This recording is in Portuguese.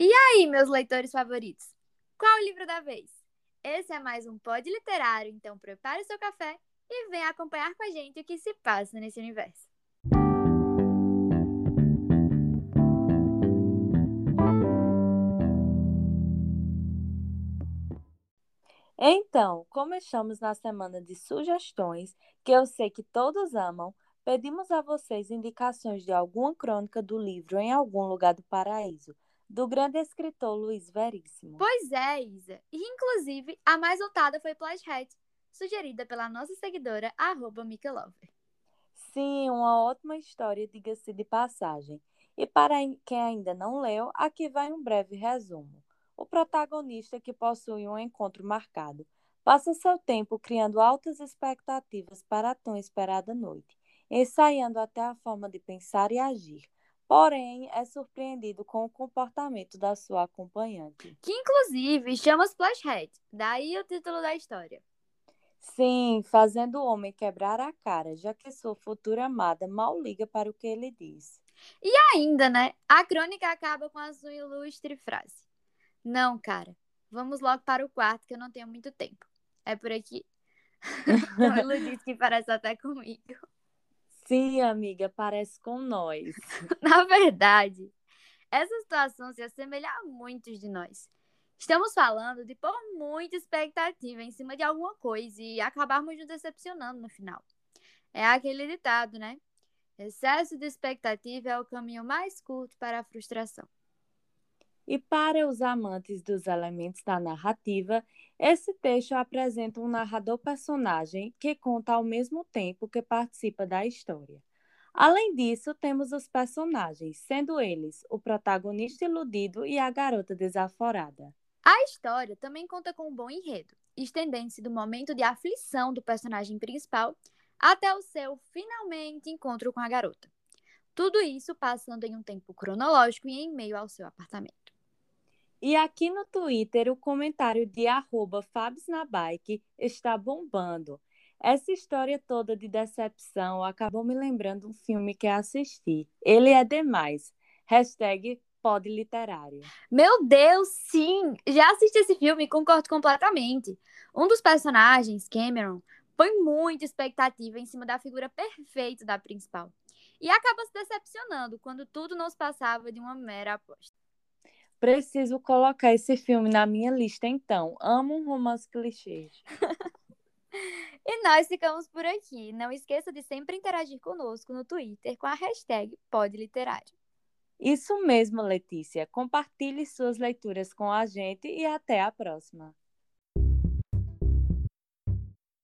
E aí, meus leitores favoritos? Qual o livro da vez? Esse é mais um pod literário, então prepare seu café e venha acompanhar com a gente o que se passa nesse universo. Então, como estamos na semana de sugestões, que eu sei que todos amam, pedimos a vocês indicações de alguma crônica do livro Em Algum Lugar do Paraíso, do grande escritor Luiz Veríssimo. Pois é, Isa. E, inclusive, a mais votada foi Hat, sugerida pela nossa seguidora, arroba. Sim, uma ótima história, diga-se de passagem. E para quem ainda não leu, aqui vai um breve resumo. O protagonista, que possui um encontro marcado, passa seu tempo criando altas expectativas para a tão esperada noite, ensaiando até a forma de pensar e agir, porém é surpreendido com o comportamento da sua acompanhante. Que inclusive chama Splashhead, daí o título da história. Sim, fazendo o homem quebrar a cara, já que sua futura amada mal liga para o que ele diz. E ainda, né? A crônica acaba com a sua ilustre frase. Não, cara, vamos logo para o quarto que eu não tenho muito tempo. É por aqui. Então ele disse que parece até comigo. Sim, amiga, parece com nós. Na verdade, essa situação se assemelha a muitos de nós. Estamos falando de pôr muita expectativa em cima de alguma coisa e acabarmos nos decepcionando no final. É aquele ditado, né? Excesso de expectativa é o caminho mais curto para a frustração. E para os amantes dos elementos da narrativa, esse texto apresenta um narrador-personagem que conta ao mesmo tempo que participa da história. Além disso, temos os personagens, sendo eles o protagonista iludido e a garota desaforada. A história também conta com um bom enredo, estendendo-se do momento de aflição do personagem principal até o seu finalmente encontro com a garota. Tudo isso passando em um tempo cronológico e em meio ao seu apartamento. E aqui no Twitter, o comentário de Fabsnabike está bombando. Essa história toda de decepção acabou me lembrando um filme que assisti. Ele é demais. Hashtag pod literário. Meu Deus, sim! Já assisti esse filme e concordo completamente. Um dos personagens, Cameron, põe muita expectativa em cima da figura perfeita da principal. E acaba se decepcionando quando tudo não se passava de uma mera aposta. Preciso colocar esse filme na minha lista, então. Amo um romance clichê. e nós ficamos por aqui. Não esqueça de sempre interagir conosco no Twitter com a hashtag PodLiterário. Isso mesmo, Letícia. Compartilhe suas leituras com a gente e até a próxima.